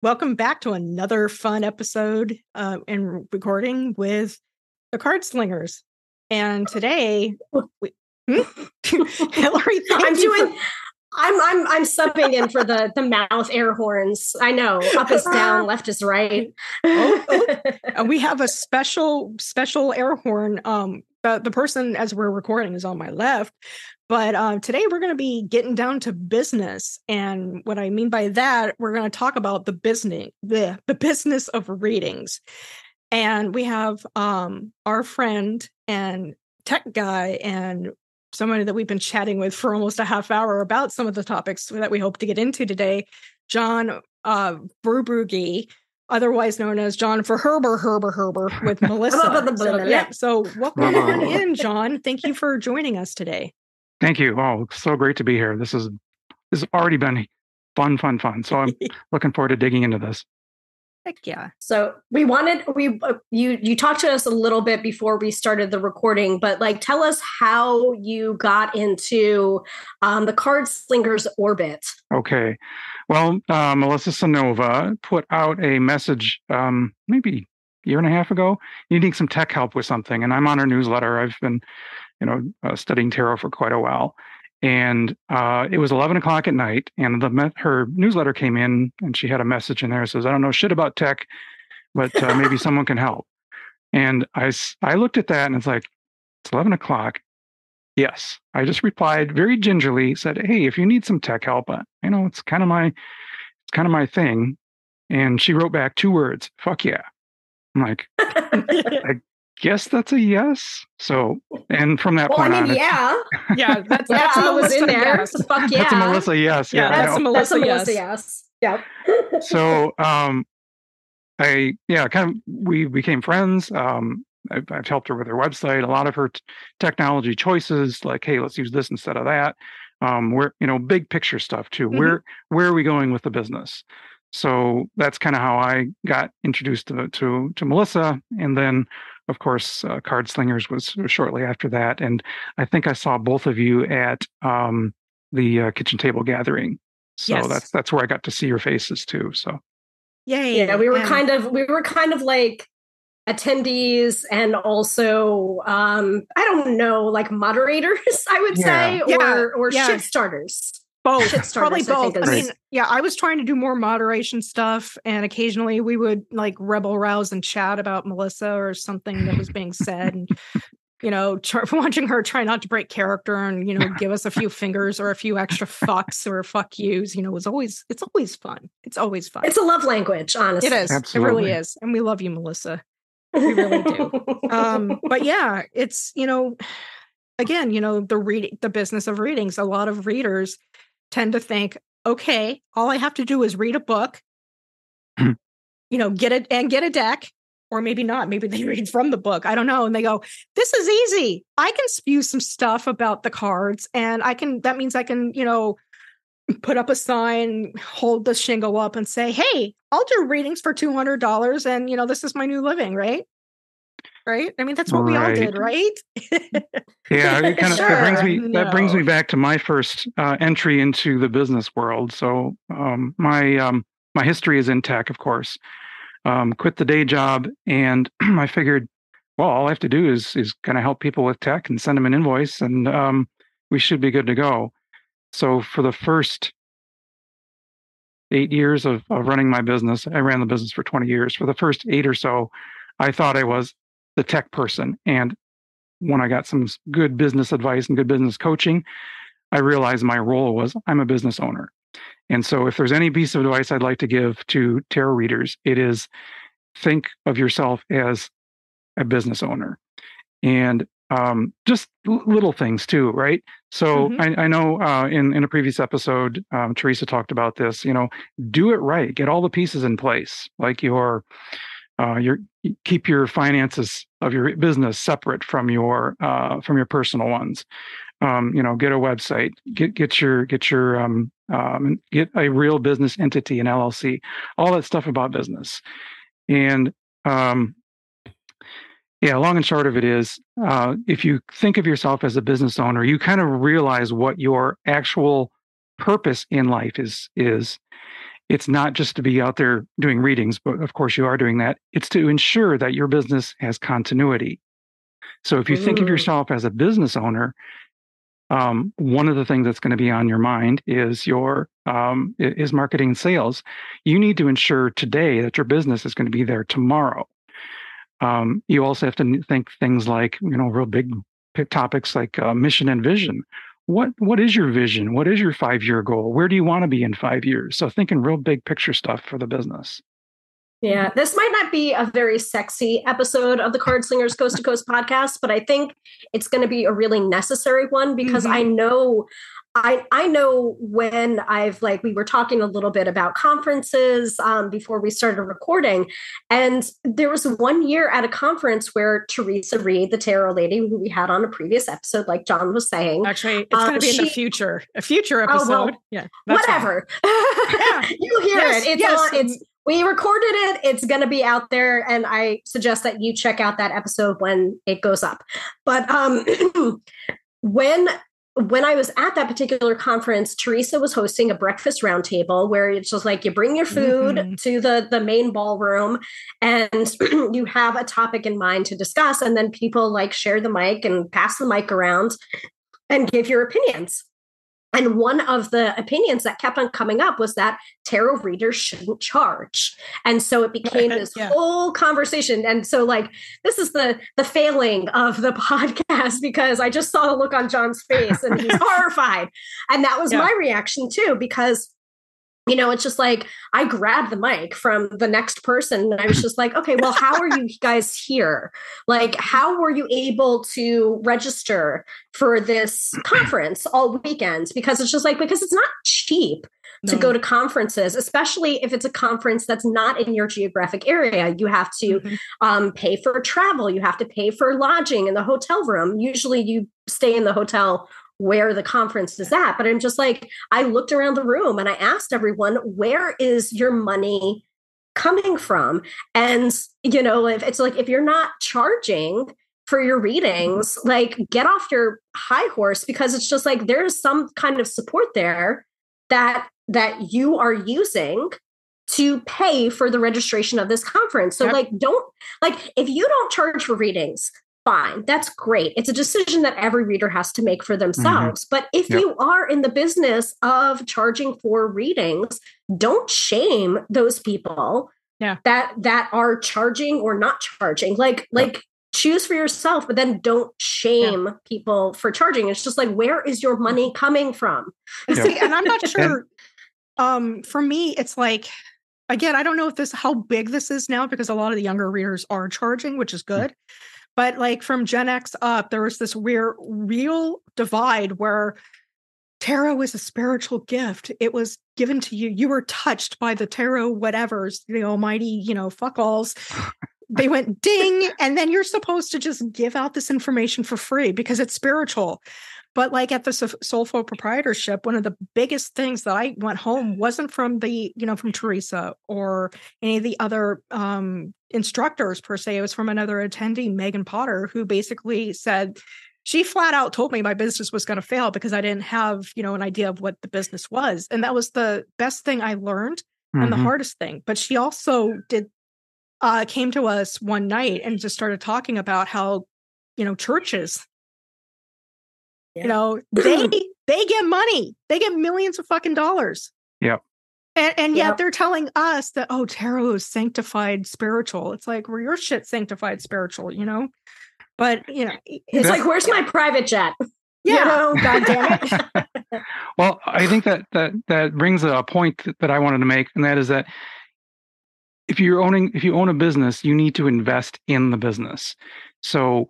Welcome back to another fun episode uh, and recording with the Card Slingers. And today, we, hmm? Hillary, thank I'm you doing. for- I'm I'm I'm subbing in for the the mouth air horns. I know up is down, left is right. Oh, oh. and we have a special special air horn um the, the person as we're recording is on my left but um, today we're going to be getting down to business and what i mean by that we're going to talk about the business the, the business of readings and we have um our friend and tech guy and somebody that we've been chatting with for almost a half hour about some of the topics that we hope to get into today john uh Verbrugge, otherwise known as John for Herber Herber Herber with Melissa. so, yeah, so welcome on in, John. Thank you for joining us today. Thank you. Oh, so great to be here. This is this has already been fun, fun, fun. So I'm looking forward to digging into this. Heck yeah. So we wanted we uh, you you talked to us a little bit before we started the recording, but like tell us how you got into um, the card slingers orbit. Okay. Well, uh, Melissa Cynova put out a message um, maybe a year and a half ago, needing some tech help with something, and I'm on her newsletter. I've been, you know, uh, studying tarot for quite a while, and uh, it was 11 o'clock at night, and the me- her newsletter came in, and she had a message in there that says, "I don't know shit about tech, but uh, maybe someone can help." And I, I looked at that, and it's like, it's 11 o'clock. Yes, I just replied very gingerly, said, "Hey, if you need some tech help, uh, you know, it's kind of my, it's kind of my thing." And she wrote back two words, "Fuck yeah." I'm like, I guess that's a yes. So, and from that Well, I mean, on, yeah, Yeah, that's yeah, that's a I was in there. yes. Fuck yeah, that's a Melissa yes. Yeah, Yeah, I that's a know. That's Melissa a Melissa yes. yes. Yep. so um i yeah kind of we became friends um I've, I've helped her with her website a lot of her t- technology choices like hey let's use this instead of that um where you know big picture stuff too Mhm. where where are we going with the business so that's kind of how i got introduced to to to melissa and then of course uh, card slingers was shortly after that and i think i saw both of you at um the uh, kitchen table gathering so Yes. that's that's where i got to see your faces too so Yay. yeah we were And- kind of we were kind of like attendees and also um i don't know like moderators i would Yeah. say Yeah, or or yeah. shit starters both. Probably starters, I both. Think I, mean yeah i was trying to do more moderation stuff and occasionally we would like rebel rouse and chat about melissa or something that was being said and you know tr- watching her try not to break character and you know give us a few fingers or a few extra fucks or fuck yous you know was always it's always fun. It's always fun. It's a love language honestly. It is. It really is and we love you melissa. We really do. um but yeah it's you know again you know the reading the business of readings a lot of readers tend to think okay all i have to do is read a book Mhm. you know get it and get a deck or maybe not maybe they read from the book i don't know and they go this is easy i can spew some stuff about the cards and i can that means i can you know put up a sign hold the shingle up and say hey i'll do readings for $200 and you know this is my new living right right i mean that's what we all did right Yeah, it kind of that brings Sure. me that brings me back to my first uh, entry into the business world. So um, my um, my history is in tech, of course. Um, quit the day job, and I figured, well, all I have to do is is kind of help people with tech and send them an invoice, and um, we should be good to go. So for the first eight years of, of running my business, I ran the business for 20 years. For the first eight or so, I thought I was the tech person. And when I got some good business advice and good business coaching, I realized my role was I'm a business owner. And so if there's any piece of advice I'd like to give to tarot readers, it is think of yourself as a business owner. And um, just little things too, right? So mm-hmm. I, I, know uh, in in a previous episode, um, Theresa talked about this. You know, do it right, get all the pieces in place, like your uh, your keep your finances of your business separate from your uh, from your personal ones. Um, you know, get a website, get get your get your um, um, get a real business entity, an LLC, all that stuff about business, and um, yeah, long and short of it is, uh, if you think of yourself as a business owner, you kind of realize what your actual purpose in life is. Is it's not just to be out there doing readings, but of course you are doing that. It's to ensure that your business has continuity. So if you Ooh. think of mm. yourself as a business owner, um, one of the things that's going to be on your mind is your um, is marketing and sales. You need to ensure today that your business is going to be there tomorrow. Um, you also have to think things like, you know, real big topics like uh, mission and vision. What what is your vision? What is your five year goal? Where do you want to be in five years? So thinking real big picture stuff for the business. Yeah, this might not be a very sexy episode of the Card Slingers Coast to Coast podcast, but I think it's going to be a really necessary one because mm-hmm. I know I I know when I've like we were talking a little bit about conferences um, before we started recording, and there was one year at a conference where Theresa Reed, the tarot lady who we had on a previous episode, like John was saying, actually it's going to um, be she, in the future, a future episode. Oh, well, yeah, whatever. yeah. you hear yes, it. It's yes. on. It's we recorded it. It's going to be out there, and I suggest that you check out that episode when it goes up. But um, when when I was at that particular conference, Theresa was hosting a breakfast roundtable where it's just like you bring your food mm-hmm. to the the main ballroom and you have a topic in mind to discuss, and then people like share the mic and pass the mic around and give your opinions. And one of the opinions that kept on coming up was that tarot readers shouldn't charge. And so it became this yeah. whole conversation. And so like this is the the failing of the podcast because I just saw the look on John's face and he's horrified. And that was yeah. my reaction too, because you know, it's just like I grabbed the mic from the next person and I was just like, okay, well, how are you guys here? Like, how were you able to register for this conference all weekends? Because it's just like, because it's not cheap no. to go to conferences, especially if it's a conference that's not in your geographic area. You have to mm-hmm. um, pay for travel, you have to pay for lodging in the hotel room. Usually, you stay in the hotel where the conference is at. But I'm just like, I looked around the room and I asked everyone, where is your money coming from? And, you know, if it's like, if you're not charging for your readings, like get off your high horse because it's just like there's some kind of support there that that you are using to pay for the registration of this conference. So like don't like if you don't charge for readings, fine. That's great. It's a decision that every reader has to make for mm-hmm. themselves. Mm-hmm. But if yep. you are in the business of charging for readings, don't shame those people yeah. that that are charging or not charging. Like yep. like choose for yourself, but then don't shame yeah. people for charging. It's just like where is your money coming from? See, and I'm not sure. um, for me, it's like again, I don't know if this how big this is now because a lot of the younger readers are charging, which is hmm. good. But like from Gen X up, there was this weird, real divide where tarot was a spiritual gift. It was given to you. You were touched by the tarot, whatever's the almighty, you know, fuck alls. they went ding, and then you're supposed to just give out this information for free because it's spiritual. But like at the Soulful Proprietorship, one of the biggest things that I went home wasn't from the, you know, from Theresa or any of the other um, instructors per se. It was from another attendee, Megan Potter, who basically said, she flat out told me my business was going to fail because I didn't have, you know, an idea of what the business was. And that was the best thing I learned mm-hmm. and the mm-hmm. hardest thing. But she also did uh came to us one night and just started talking about how, you know, churches yeah. You know, they they get money. They get millions of fucking dollars. Yep. And, and yet yep. they're telling us that oh tarot is sanctified spiritual. It's like well your shit sanctified spiritual, you know. But you know, it's like where's my private jet? Yeah, you know, God damn it. well, I think that that that brings a point that I wanted to make, and that is that if you're owning if you own a business, you need to invest in the business. So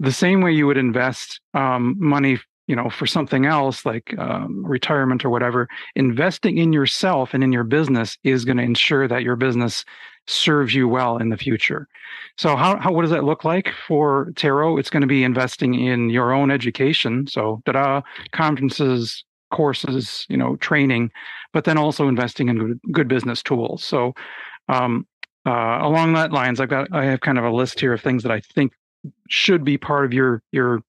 the same way you would invest um, money you know for something else like um, retirement or whatever investing in yourself and in your business is going to ensure that your business serves you well in the future. So how, how what does that look like for tarot? It's going to be investing in your own education so da da, conferences courses you know training but then also investing in good, good business tools. So um, uh, along that lines i've got i have kind of a list here of things that i think should be part of your your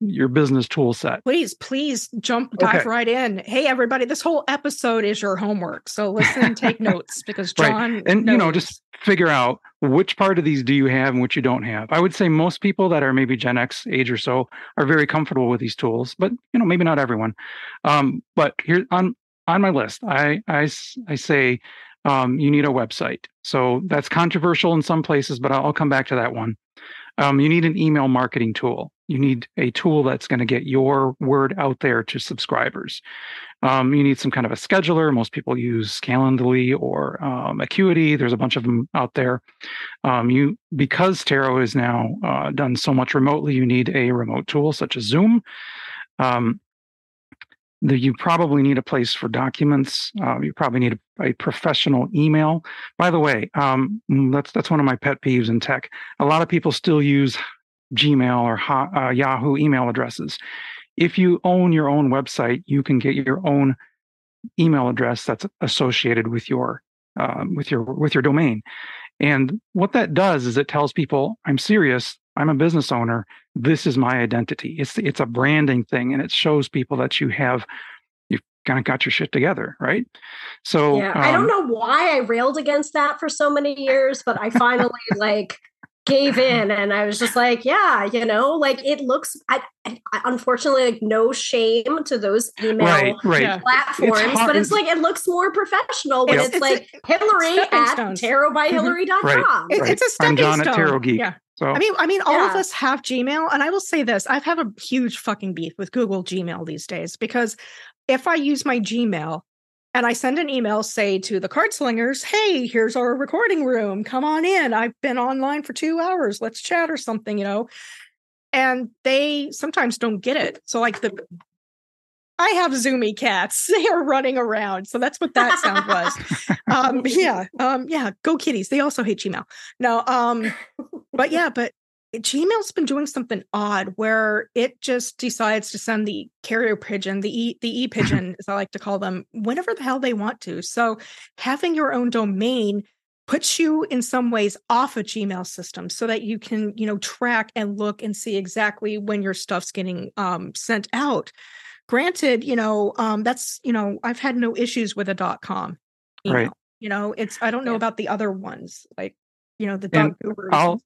your business tool set. Please, please jump dive okay. right in. Hey everybody, this whole episode is your homework. So listen take notes because John right. and knows. you know just figure out which part of these do you have and which you don't have. I would say most people that are maybe Gen X age or so are very comfortable with these tools, but you know maybe not everyone. Um, but here on on my list, I I I say um, you need a website. So that's controversial in some places, but I'll, I'll come back to that one. Um, you need an email marketing tool. You need a tool that's going to get your word out there to subscribers. Um, you need some kind of a scheduler. Most people use Calendly or um, Acuity. There's a bunch of them out there. Um, you because Tarot is now uh, done so much remotely, you need a remote tool such as Zoom. Um, the, you probably need a place for documents. Uh, you probably need a, a, professional email. By the way, um, mm, that's that's one of my pet peeves in tech. A lot of people still use Gmail or uh, Yahoo email addresses. If you own your own website, you can get your own email address that's associated with your um, with your with your domain. And what that does is it tells people, I'm serious. I'm a business owner. This is my identity. It's it's a branding thing, and it shows people that you have you've kind of got your shit together, right? So yeah, um, I don't um know why I railed against that for so many years, but I finally like gave in and i was just like yeah you know like it looks I, I unfortunately like no shame to those email right, right. platforms it's but it's like it looks more professional when it's, it's, it's like a, hillary at tarotbyhillary.com right, right. it's a stepping I'm John stone. at tarot geek yeah so, I mean, I mean, all yeah. of us have Gmail, and I will say this: I've have a huge fucking beef with Google Gmail these days because if I use my Gmail, and I send an email, say to the card slingers, hey, here's our recording room. Come on in. I've been online for two hours. Let's chat or something, you know. And they sometimes don't get it. So, like the I have zoomy cats. They are running around. So that's what that sound was. um, yeah. Um, yeah. Go kitties. They also hate Gmail. No, um, but yeah, but Gmail's been doing something odd where it just decides to send the carrier pigeon, the e the e pigeon, as I like to call them, whenever the hell they want to. So having your own domain puts you in some ways off a Gmail system so that you can, you know, track and look and see exactly when your stuff's getting um, sent out. Granted, you know, um, that's you know, I've had no issues with a dot com. Email. Right. You know, it's I don't know yeah. about the other ones like you know the dot I'll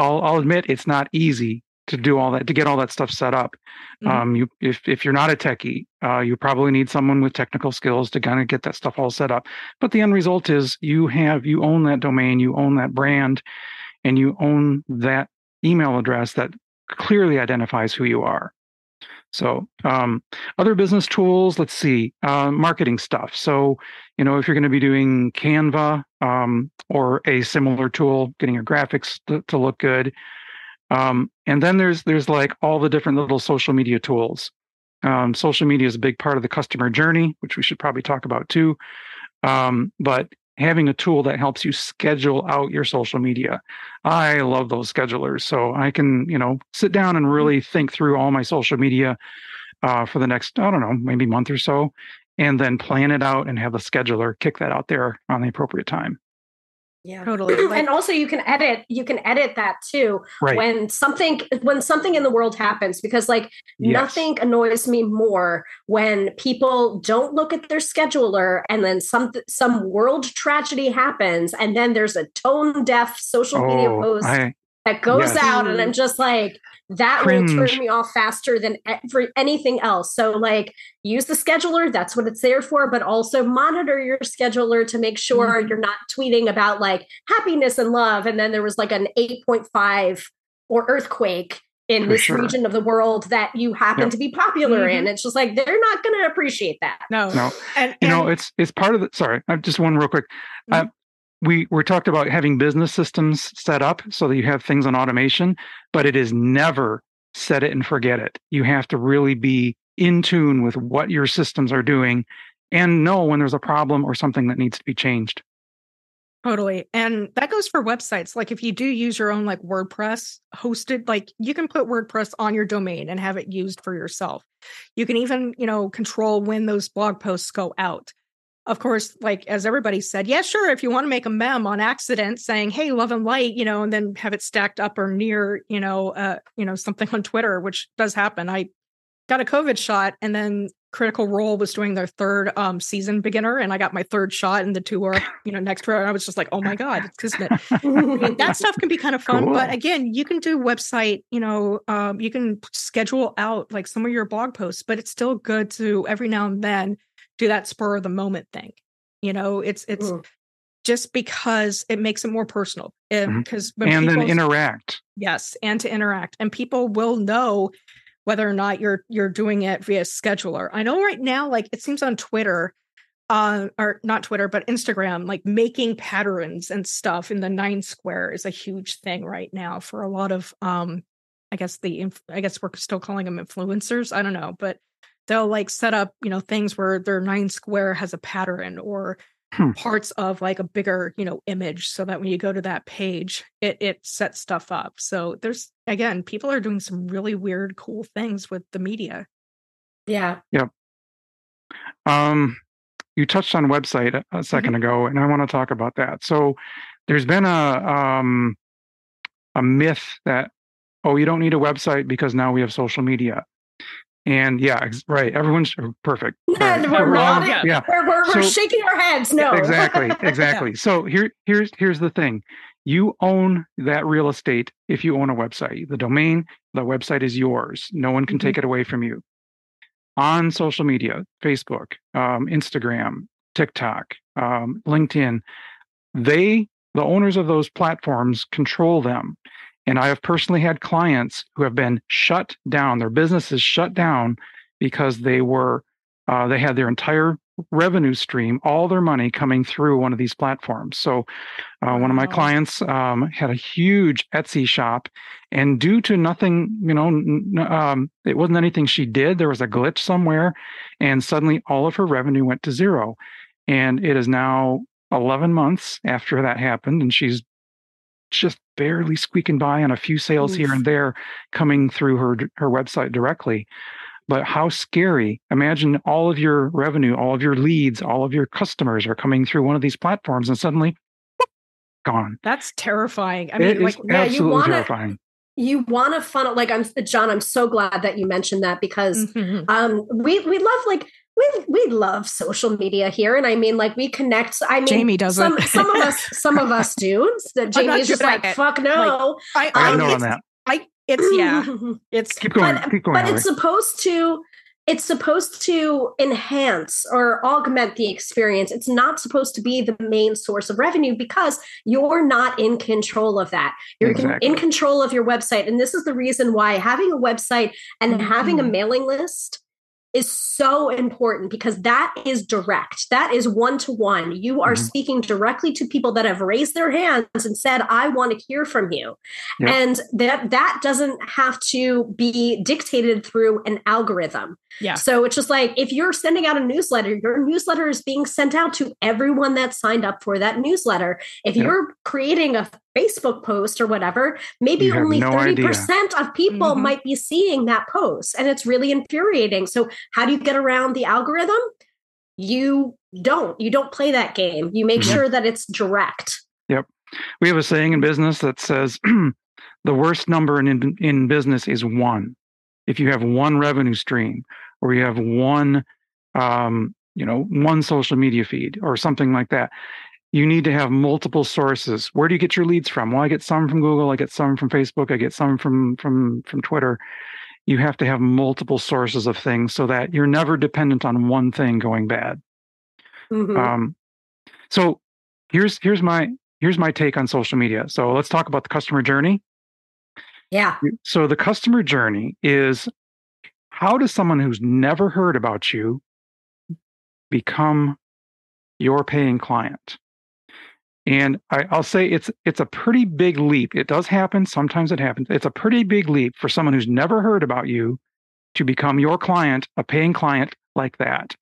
I'll, I'll admit it's not easy to do all that to get all that stuff set up. Mm-hmm. Um, you if if you're not a techie, uh, you probably need someone with technical skills to kind of get that stuff all set up. But the end result is you have you own that domain, you own that brand, and you own that email address that clearly identifies who you are. So, um, other business tools, let's see, uh, marketing stuff. So, you know, if you're going to be doing Canva um, or a similar tool, getting your graphics to, to look good. Um, and then there's there's like all the different little social media tools. Um, social media is a big part of the customer journey, which we should probably talk about too. Um, but having a tool that helps you schedule out your social media. I love those schedulers. So I can, you know, sit down and really think through all my social media uh, for the next, I don't know, maybe month or so, and then plan it out and have a scheduler kick that out there on the appropriate time yeah totally and also you can edit you can edit that too right. when something when something in the world happens because like yes. nothing annoys me more when people don't look at their scheduler and then some some world tragedy happens and then there's a tone deaf social oh, media post I, that goes yes. out and i'm just like that Cringe. will turn me off faster than every anything else. So like use the scheduler, that's what it's there for, but also monitor your scheduler to make sure mm-hmm. you're not tweeting about like happiness and love and then there was like an 8.5 or earthquake in for this sure. region of the world that you happen yep. to be popular mm-hmm. in. It's just like they're not going to appreciate that. No, no, and, you and, know it's it's part of the. Sorry, i just one real quick. Mm-hmm. We we talked about having business systems set up so that you have things on automation, but it is never set it and forget it. You have to really be in tune with what your systems are doing and know when there's a problem or something that needs to be changed. Totally. And that goes for websites. Like if you do use your own like WordPress hosted, like you can put WordPress on your domain and have it used for yourself. You can even, you know, control when those blog posts go out. Of course, like as everybody said, yeah, sure, if you want to make a mem on accident saying, "Hey, love and light," you know, and then have it stacked up or near, you know, uh, you know, something on Twitter, which does happen. I got a COVID shot and then Critical Role was doing their third um, season beginner, and I got my third shot, and the two were you know next to. And I was just like, oh my god, it's kismet. I mean, that stuff can be kind of fun, cool. but again, you can do website. You know, um, you can schedule out like some of your blog posts, but it's still good to every now and then do that spur of the moment thing. You know, it's it's. Ooh. Just because it makes it more personal, because mm-hmm. and then interact. Yes, and to interact, and people will know whether or not you're you're doing it via scheduler. I know right now, like it seems on Twitter, uh, or not Twitter, but Instagram, like making patterns and stuff in the nine square is a huge thing right now for a lot of um, I guess the I guess we're still calling them influencers. I don't know, but they'll like set up, you know, things where their nine square has a pattern or hmm. parts of like a bigger you know image so that when you go to that page it it sets stuff up. So there's again people are doing some really weird cool things with the media. Yeah. Yep. Um you touched on website a 2nd mm-hmm. ago and i want to talk about that. So there's been a um a myth that oh you don't need a website because now we have social media and yeah, right. Everyone's perfect. Right. we're not. Yeah, yeah. We're, we're, so, we're, shaking our heads. No. Exactly. Exactly. yeah. So here, here's here's the thing. You own that real estate if you own a website. The domain, the website is yours. No one can mm-hmm. take it away from you. On social media, Facebook, um, Instagram, TikTok, um, LinkedIn, they, the owners of those platforms, control them. And I have personally had clients who have been shut down, their businesses shut down because they were, uh, they had their entire revenue stream, all their money coming through one of these platforms. So, uh, one of my clients um, had a huge Etsy shop, and due to nothing, you know, n- um, it wasn't anything she did. There was a glitch somewhere, and suddenly all of her revenue went to zero. And it is now 11 months after that happened, and she's just barely squeaking by on a few sales here and there coming through her her website directly. But how scary. Imagine all of your revenue all of your leads all of your customers are coming through one of these platforms and suddenly gone. That's terrifying. I mean it like yeah you want terrifying. you want to funnel like i'm john i'm so glad that you mentioned that because mm-hmm. um we we love like we we love social media here, and I mean, like we connect. I mean, Jaymi doesn't. Some, some of us, some of us do. That Jaymi's just like, fuck no. Like, I, I, I know on that. I it's yeah, it's keep going, but, keep going. But it's supposed to. It's supposed to enhance or augment the experience. It's not supposed to be the main source of revenue because you're not in control of that. You're exactly. in control of your website. And this is the reason why having a website and mm-hmm. having a mailing list is so important because that is direct. That is one to one. You are mm-hmm. speaking directly to people that have raised their hands and said, I want to hear from you. Yep. And that that doesn't have to be dictated through an algorithm. Yeah. So it's just like if you're sending out a newsletter, your newsletter is being sent out to everyone that signed up for that newsletter. If yep. you're creating a Facebook post or whatever, maybe only no 30% idea. of people mm-hmm. might be seeing that post. And it's really infuriating. So, how do you get around the algorithm? You don't. You don't play that game. You make mm-hmm. sure that it's direct. Yep. We have a saying in business that says the worst number in, in business is one. If you have one revenue stream or you have one um, you know one social media feed or something like that you need to have multiple sources. Where do you get your leads from? Well, I get some from Google, I get some from Facebook, I get some from from from Twitter. You have to have multiple sources of things so that you're never dependent on one thing going bad. Mm-hmm. Um, so here's here's my here's my take on social media. So let's talk about the customer journey. Yeah. So the customer journey is how does someone who's never heard about you become your paying client? And I, will say it's it's a pretty big leap. It does happen. Sometimes it happens. It's a pretty big leap for someone who's never heard about you to become your client, a paying client like that.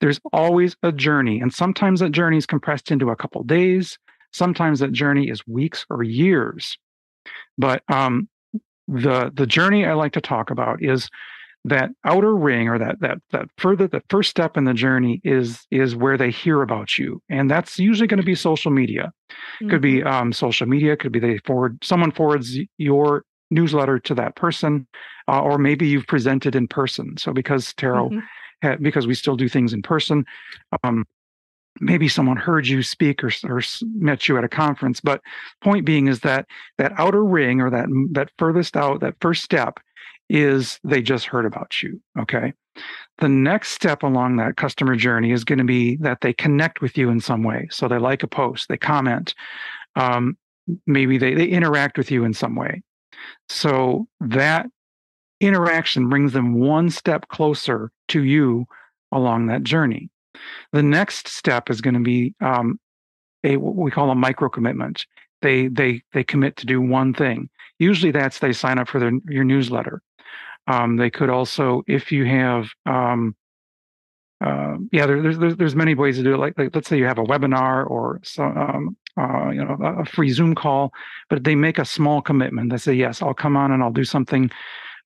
There's always a journey, and sometimes that journey is compressed into a couple days. Sometimes that journey is weeks or years. But um, the the journey I like to talk about is that outer ring or that that that further the first step in the journey is is where they hear about you and that's usually going to be social media mm-hmm. could be mm-hmm. um, social media could be they forward someone forwards your newsletter to that person uh, or maybe you've presented in person so because tarot mm-hmm. had, because we still do things in person um, maybe someone heard you speak or, or met you at a conference but point being is that that outer ring or that that furthest out that first step is they just heard about you. Okay. The next step along that customer journey is going to be that they connect with you in some way. So they like a post, they comment, um, maybe they, they interact with you in some way. So that interaction brings them one step closer to you along that journey. The next step is going to be um, a what we call a micro commitment. They they they commit to do one thing. Usually that's they sign up for their your newsletter. Um, they could also, if you have, um, uh, yeah, there, there's, there's many ways to do it. Like, like let's say you have a webinar or some, um, uh, you know, a free Zoom call, but they make a small commitment. They say, yes, I'll come on and I'll do something.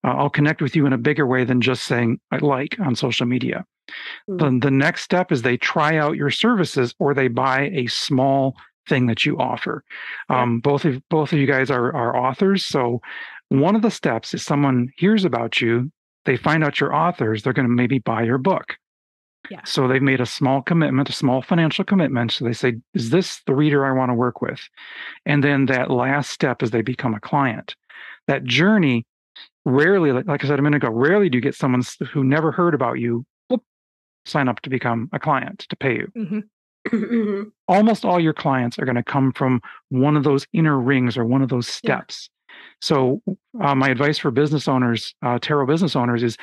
Uh, I'll connect with you in a bigger way than just saying I like on social media. Mm-hmm. The, the next step is they try out your services or they buy a small thing that you offer. Um, both of both of you guys are are authors, so one of the steps is someone hears about you, they find out your authors, they're going to maybe buy your book. Yeah. So they've made a small commitment, a small financial commitment. So they say, is this the reader I want to work with? And then that last step is they become a client. That journey, rarely, like I said a minute ago, rarely do you get someone who never heard about you sign up to become a client to pay you. Mm-hmm. mm-hmm. Almost all your clients are going to come from one of those inner rings or one of those steps. So, uh, my advice for business owners, uh, tarot business owners, is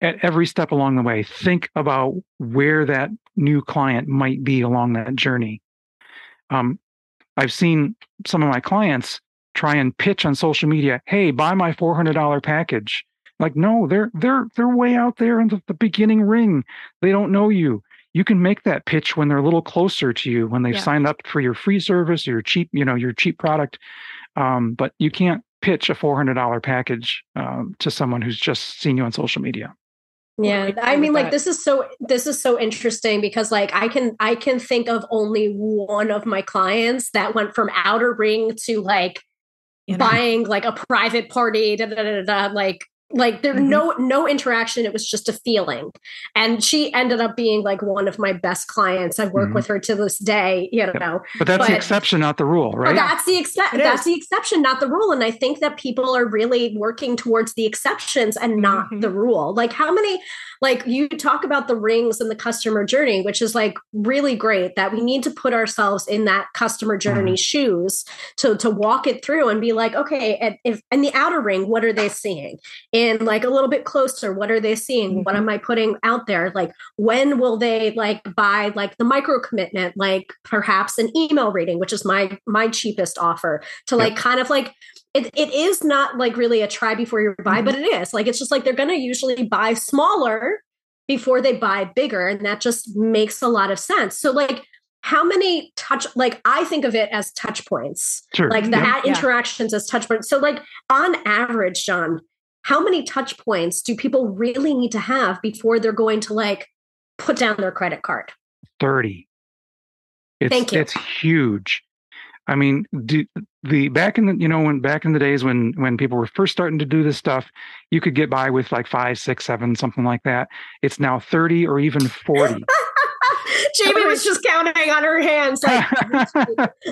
at every step along the way, think about where that new client might be along that journey. Um, I've seen some of my clients try and pitch on social media, "Hey, buy my four hundred dollar package." Like, no, they're they're they're way out there in the, the, beginning ring. They don't know you. You can make that pitch when they're a little closer to you, when they've yeah. signed up for your free service, or your cheap, you know, your cheap product. Um, but you can't pitch a $400 package um, to someone who's just seen you on social media yeah i mean like this is so this is so interesting because like i can i can think of only one of my clients that went from outer ring to like you know? buying like a private party da, da, da, da, like like there mm-hmm. no no interaction. It was just a feeling. And she ended up being like one of my best clients. I work mm-hmm. with her to this day you know but that's but, the exception not the rule right? that's the exception that's the exception not the rule. And i think that people are really working towards the exceptions and not mm-hmm. the rule. Like how many like you talk about the rings and the customer journey which is like really great that we need to put ourselves in that customer journey mm-hmm. shoes to to walk it through and be like okay if in the outer ring what are they seeing in like a little bit closer what are they seeing mm-hmm. what am i putting out there like when will they like buy like the micro commitment like perhaps an email reading which is my my cheapest offer to like yep. kind of like it, it is not like really a try before you buy, mm-hmm. but it is like it's just like they're going to usually buy smaller before they buy bigger, and that just makes a lot of sense. So like how many touch like i think of it as touch points sure. like the yeah. interactions as touch points so like on average john how many touch points do people really need to have before they're going to like put down their credit card 30 it's, Thank you. it's huge I mean, do, the back in the you know when back in the days when when people were first starting to do this stuff, you could get by with like five, six, seven, something like that. It's now thirty or even forty. Jaymi was just counting on her hands, like, like,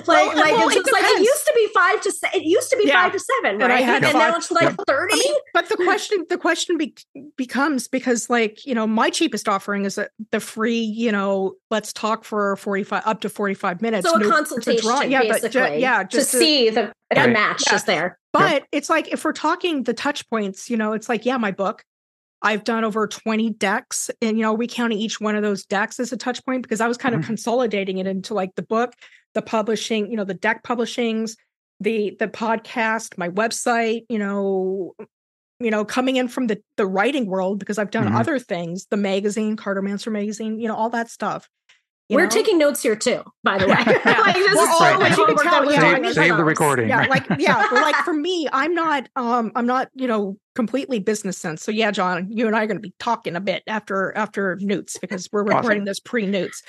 well, like well, it's just it like it used to be five to it used to be yeah. five to seven, right? And, and now it's like thirty. I mean, but the question, the question be- becomes because, like, you know, my cheapest offering is the free, you know, let's talk for forty five up to forty five minutes. So a no, consultation, yeah, basically, but, yeah, just to, to see the, the match yeah. is there. But it's like if we're talking the touch points, you know, it's like, yeah, my book, I've done over 20 decks and, you know, we counting each one of those decks as a touch point because I was kind mm-hmm. of consolidating it into like the book, the publishing, you know, the deck publishings, the the podcast, my website, you know, you know, coming in from the the writing world because I've done mm-hmm. other things, the magazine, Carter Cartomancer magazine, you know, all that stuff. You We're know? taking notes here too, by the way. like, this is right. you can tell, yeah, save, save the recording. Yeah, like yeah, like for me, I'm not um I'm not, you know, completely business sense. So yeah, John, you and I are going to be talking a bit after after newts because we're recording awesome. this pre-newts.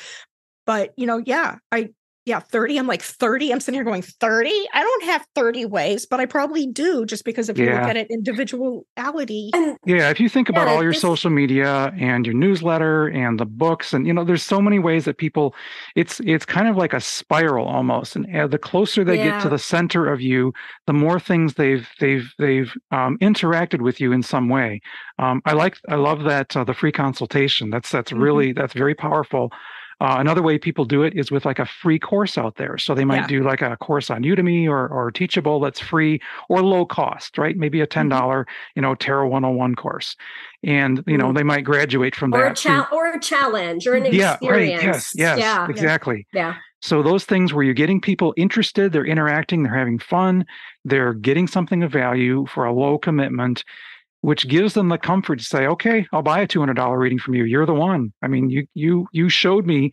But, you know, yeah, I yeah, 30. I'm like 30. I'm sitting here going 30. I don't have 30 ways, but I probably do just because if you yeah. look at it individuality. yeah, if you think about yeah, all your social media and your newsletter and the books and you know there's so many ways that people it's it's kind of like a spiral almost and uh, the closer they yeah. get to the center of you, the more things they've they've they've um, interacted with you in some way. Um, I like I love that uh, the free consultation. That's that's mm-hmm. really that's very powerful. Uh, another way people do it is with like a free course out there. So they might yeah. do like a course on Udemy or, or Teachable that's free or low cost, right? Maybe a 10, mm-hmm. dollars you know, Tarot 101 course. And, you know, mm-hmm. they might graduate from or that. A cha- or a challenge or an yeah, experience. Right. Yes, yes, yeah. exactly. Yeah. So those things where you're getting people interested, they're interacting, they're having fun, they're getting something of value for a low commitment which gives them the comfort to say, okay, I'll buy a $200 reading from you. You're the one. I mean, you, you, you showed me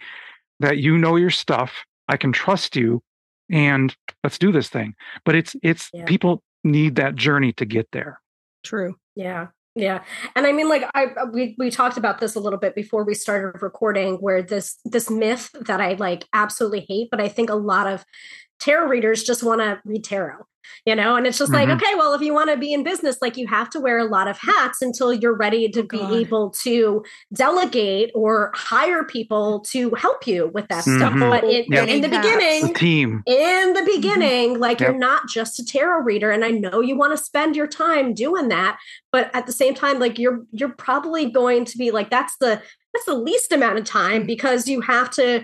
that you know your stuff. I can trust you and let's do this thing. But it's, it's yeah. people need that journey to get there. True. Yeah. Yeah. And I mean like I uh, we we talked about this a little bit before we started recording where this this myth that I like absolutely hate but I think a lot of tarot readers just want to read tarot you know and it's just mm-hmm. like okay well if you want to be in business like you have to wear a lot of hats until you're ready to oh, be able to delegate or hire people to help you with that mm-hmm. stuff but in, yep. in the beginning the team in the mm-hmm. beginning mm-hmm. like yep. you're not just a tarot reader and i know you want to spend your time doing that but at the same time like you're you're probably going to be like that's the that's the least amount of time because you have to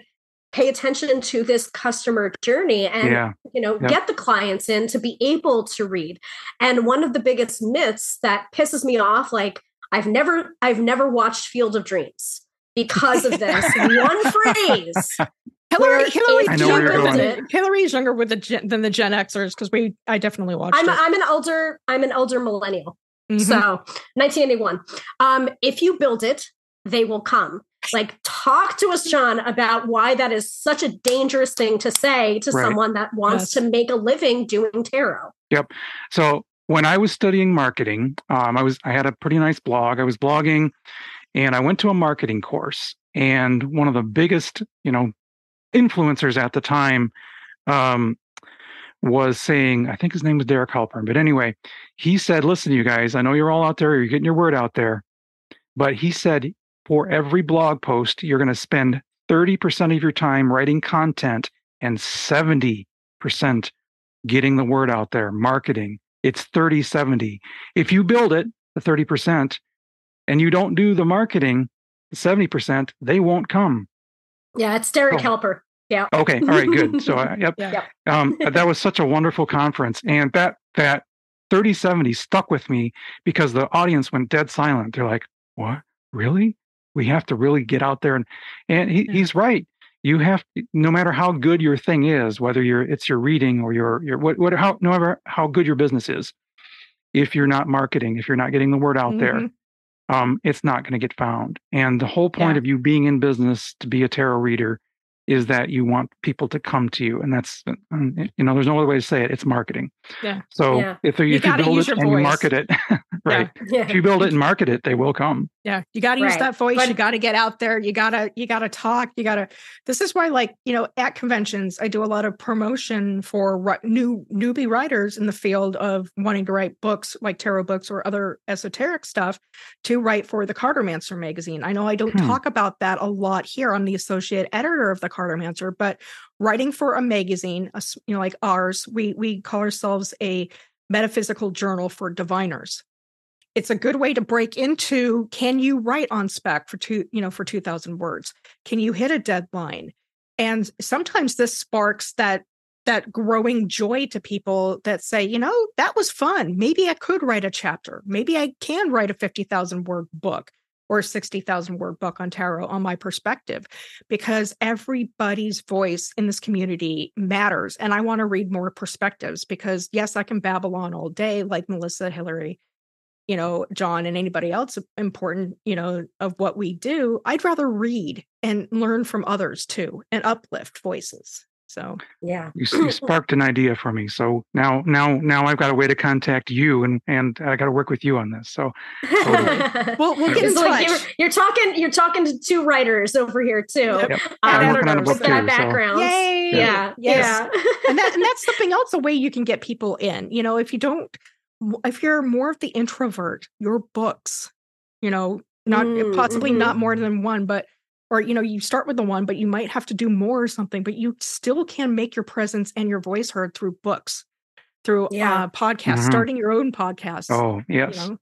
pay attention to this customer journey and yeah. you know yep. get the clients in to be able to read and one of the biggest myths that pisses me off like i've never i've never watched field of dreams because of this one phrase Hillary, Hillary's younger than, Hillary's younger with the gen, than the Gen Xers because we I definitely watched. I'm it. I'm an older I'm an older millennial. Mm-hmm. So 1981. Um, if you build it, they will come. Like, talk to us, John, about why that is such a dangerous thing to say to right. someone that wants yes. to make a living doing tarot. Yep. So when I was studying marketing, um, I was I had a pretty nice blog. I was blogging, and I went to a marketing course. And one of the biggest, you know, influencers at the time um, was saying, I think his name was Derek Halpern, but anyway, he said, "Listen, you guys, I know you're all out there. You're getting your word out there." But he said for every blog post, you're going to spend 30% of your time writing content and 70% getting the word out there, marketing. It's 30 70. If you build it, the 30%, and you don't do the marketing, the 70%, they won't come. Yeah, it's Derek. Helper. Yeah. Okay. All right. Good. So, uh, yep. Yeah. Um, that was such a wonderful conference, and that that 30 70 stuck with me because the audience went dead silent. They're like, "What? Really? We have to really get out there and and he, yeah. he's right you have no matter how good your thing is whether you're it's your reading or your your what, what how no matter how good your business is if you're not marketing if you're not getting the word out mm-hmm. there um, it's not going to get found and the whole point yeah. of you being in business to be a tarot reader is that you want people to come to you and that's um, you know there's no other way to say it it's marketing yeah so yeah. if, you, if you build it and voice. you market it right yeah. if you build it and market it they will come yeah you got to use that voice but, you got to get out there you got to you got to talk you got to this is why like you know at conventions i do a lot of promotion for new newbie writers in the field of wanting to write books like tarot books or other esoteric stuff to write for the cartomancer magazine i know i don't hmm. talk about that a lot here i'm the associate editor of the cartomancer but writing for a magazine you know like ours we we call ourselves a metaphysical journal for diviners it's a good way to break into can you write on spec for two you know for 2000 words? Can you hit a deadline? And sometimes this sparks that that growing joy to people that say you know that was fun. Maybe i could write a chapter. Maybe i can write a 50000 word book or a 60,000 word book on tarot on my perspective because everybody's voice in this community matters. And I want to read more perspectives because, yes, I can babble on all day like Melissa, Hillary, you know, John, and anybody else important, you know, of what we do. I'd rather read and learn from others too and uplift voices. So yeah, you, you sparked an idea for me. So now, now, now I've got a way to contact you, and and I got to work with you on this. So totally. we'll we'll get in touch. Like you're, you're, talking you're talking to two writers over here too. Yep. Yep. I'm working on a book too. That background. So. Yay! Yeah, yeah, yeah. and that and that's something else. A way you can get people in. You know, if you don't, if you're more of the introvert, your books, you know, not mm, possibly mm-hmm. not more than one, but or you know you start with the one but you might have to do more or something but you still can make your presence and your voice heard through books through yeah. uh podcasts mm-hmm. starting your own podcast oh yes you know?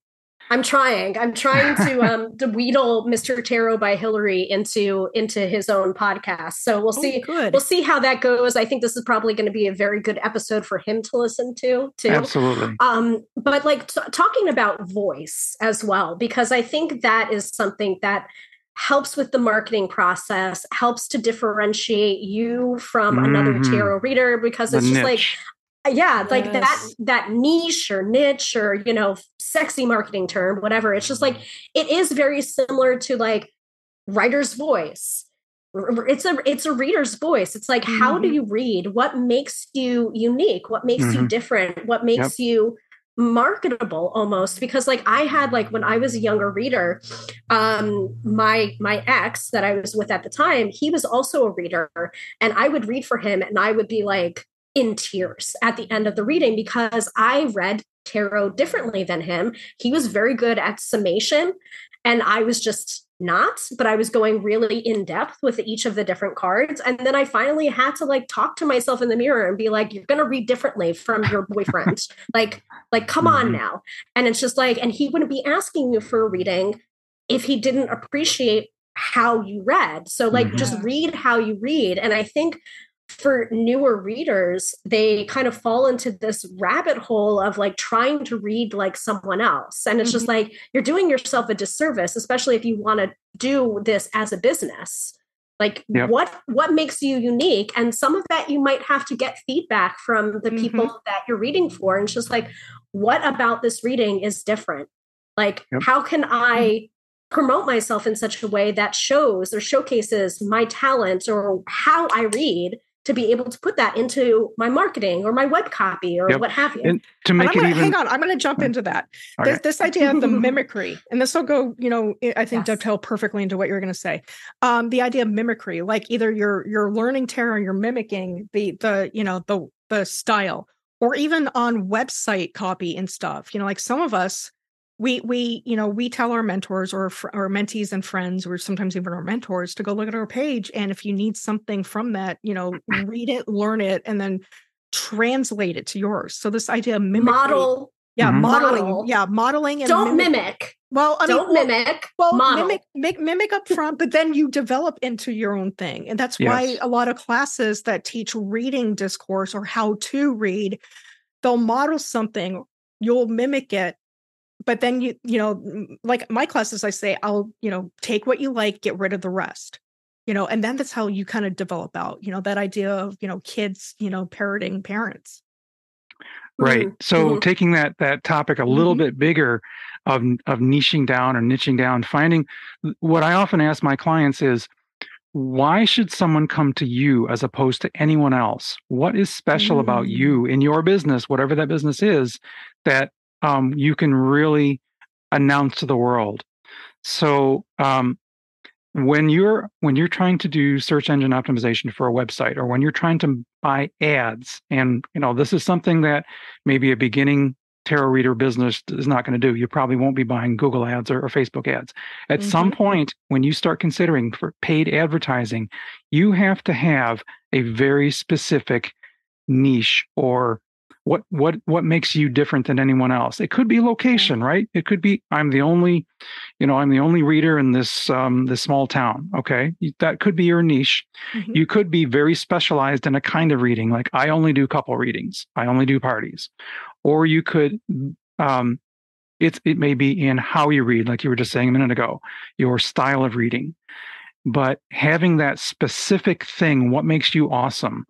I'm trying i'm trying to um to wheedle mr tarot by hillary into into his own podcast so we'll oh, see good. we'll see how that goes i think this is probably going to be a very good episode for him to listen to too absolutely um but like t- talking about voice as well because i think that is something that helps with the marketing process, helps to differentiate you from mm-hmm. another tarot reader because it's the just niche. like yeah, yes. like that that niche or niche or you know, sexy marketing term, whatever. It's just like it is very similar to like writer's voice. It's a it's a reader's voice. It's like mm-hmm. how do mm-hmm. you read? What makes you unique? What makes mm-hmm. you different? What makes yep. you marketable almost because like i had like when i was a younger reader um my my ex that i was with at the time he was also a reader and i would read for him and i would be like in tears at the end of the reading because i read tarot differently than him he was very good at summation and i was just not, but I was going really in depth with each of the different cards. And then I finally had to like talk to myself in the mirror and be like, you're going to read differently from your boyfriend. like, like, come mm-hmm. on now. And it's just like, and he wouldn't be asking you for a reading if he didn't appreciate how you read. So like, mm-hmm. just read how you read. And I think for newer readers, they kind of fall into this rabbit hole of like trying to read like someone else. And it's mm-hmm. just like you're doing yourself a disservice, especially if you want to do this as a business. Like yep. what what makes you unique? And some of that you might have to get feedback from the mm-hmm. people that you're reading for. And it's just like, what about this reading is different? Like, yep. how can I promote myself in such a way that shows or showcases my talent or how I read to be able to put that into my marketing or my web copy or yep. what have you. And to make and it even, hang on, I'm going to jump into that. Okay. This, this, idea of the mimicry, and this will go, you know, I think yes. dovetail perfectly into what you're going to say. Um, the idea of mimicry, like either you're you're learning tarot, you're mimicking the the you know the the style, or even on website copy and stuff. You know, like some of us we we you know we tell our mentors or our mentees and friends or sometimes even our mentors to go look at our page and if you need something from that you know read it learn it and then translate it to yours so this idea of mimicry, model yeah mm-hmm. modeling Model. yeah modeling and don't mimic, mimic. well I don't mean, mimic well, model. mimic mimic mimic up front but then you develop into your own thing and that's yes. why a lot of classes that teach reading discourse or how to read they'll model something you'll mimic it but then you you know like my classes i say i'll you know take what you like get rid of the rest you know and then that's how you kind of develop out you know that idea of you know kids you know parroting parents right mm-hmm. so mm-hmm. taking that that topic a little mm-hmm. bit bigger of of niching down or niching down finding what i often ask my clients is why should someone come to you as opposed to anyone else what is special about mm. you in your business whatever that business is that um, you can really announce to the world. So um, when you're when you're trying to do search engine optimization for a website, or when you're trying to buy ads, and you know this is something that maybe a beginning tarot reader business is not going to do. You probably won't be buying Google ads or, or Facebook ads. At mm-hmm. some point, when you start considering for paid advertising, you have to have a very specific niche or what what what makes you different than anyone else? It could be location right? It could be i'm the only you know i'm the only reader in this um this small town okay? That could be your niche. Mm-hmm. you could be very specialized in a kind of reading like i only do couple readings i only do parties. Or you could um It's it may be in how you read, like you were just saying a minute ago, your style of reading. But having that specific thing, what makes you awesome,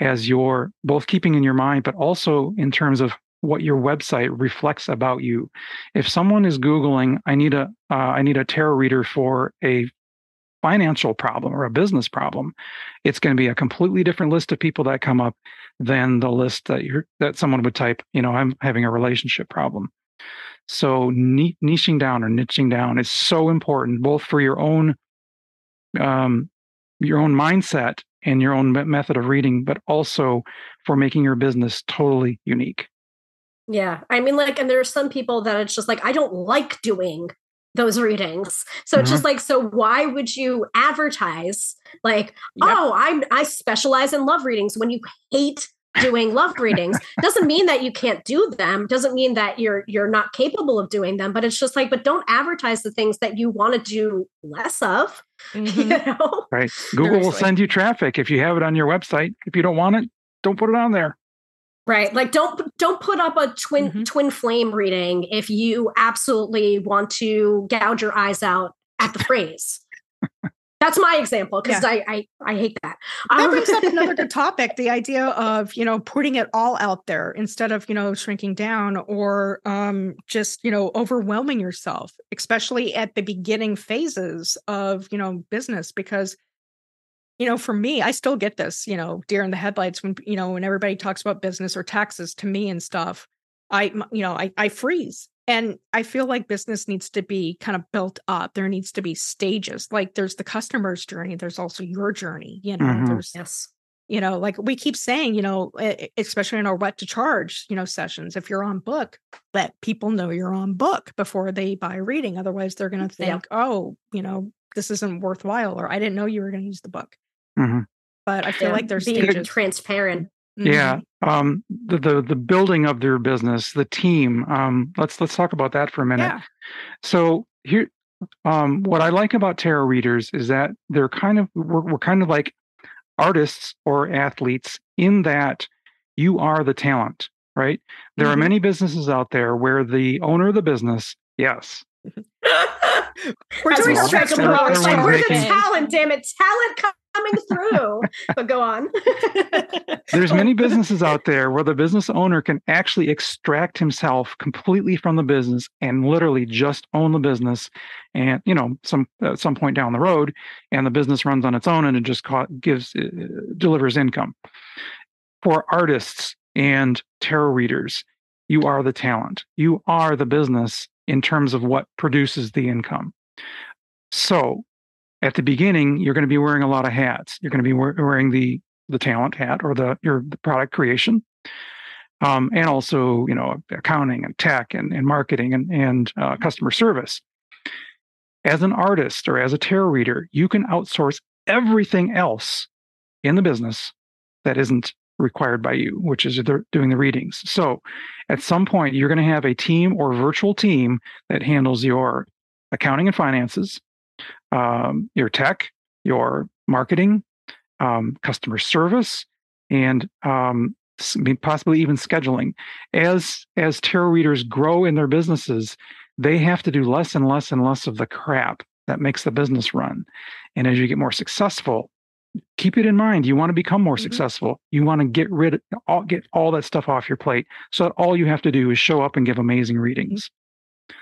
as your both keeping in your mind, but also in terms of what your website reflects about you. If someone is Googling, I need a uh, I need a tarot reader for a financial problem or a business problem, it's going to be a completely different list of people that come up than the list that you're that someone would type. You know, I'm having a relationship problem. So niching down or niching down is so important, both for your own um, your own mindset and your own method of reading, but also for making your business totally unique. Yeah. I mean, like, and there are some people that it's just like, I don't like doing those readings. So mm-hmm. it's just like, so why would you advertise like, yep. oh, I'm I specialize in love readings when you hate doing love readings doesn't mean that you can't do them doesn't mean that you're you're not capable of doing them but it's just like but don't advertise the things that you want to do less of mm-hmm. you know? right google will send you traffic if you have it on your website if you don't want it don't put it on there right like don't don't put up a twin mm-hmm. twin flame reading if you absolutely want to gouge your eyes out at the phrase that's my example because yeah. I, I, I hate that. That um, brings up another good topic: the idea of you know putting it all out there instead of you know shrinking down or um, just you know overwhelming yourself, especially at the beginning phases of you know business. Because you know, for me, I still get this you know deer in the headlights when you know when everybody talks about business or taxes to me and stuff. I you know I I freeze and I feel like business needs to be kind of built up. There needs to be stages. Like there's the customer's journey, there's also your journey. You know, mm-hmm. there's yes. You know, like we keep saying, you know, especially in our what to charge, you know, sessions. If you're on book, let people know you're on book before they buy reading. Otherwise, they're going to think, yeah. oh, you know, this isn't worthwhile, or I didn't know you were going to use the book. Mm-hmm. But I feel yeah. like there's being transparent. Mm-hmm. Yeah, um, the, the the building of their business, the team. Um, let's let's talk about that for a minute. Yeah. So here, um, what I like about tarot readers is that they're kind of we're, we're kind of like artists or athletes in that you are the talent, right? There mm-hmm. are many businesses out there where the owner of the business, yes. we're doing stretch like, we're the talent, damn it. Talent coming through. but go on. There's many businesses out there where the business owner can actually extract himself completely from the business and literally just own the business and you know some at some point down the road and the business runs on its own and it just gives uh, delivers income. For artists and tarot readers, you are the talent. You are the business in terms of what produces the income. So at the beginning, you're going to be wearing a lot of hats. You're going to be wearing the the talent hat or the your the product creation, um, and also you know accounting and tech and, and marketing and and uh, customer service. As an artist or as a tarot reader, you can outsource everything else in the business that isn't required by you, which is they're doing the readings. So, at some point, you're going to have a team or virtual team that handles your accounting and finances, um, your tech, your marketing, um, customer service, and um, possibly even scheduling. As as tarot readers grow in their businesses, they have to do less and less and less of the crap that makes the business run. And as you get more successful, keep it in mind. You want to become more mm-hmm. successful. You want to get rid of all get all that stuff off your plate, so that all you have to do is show up and give amazing readings.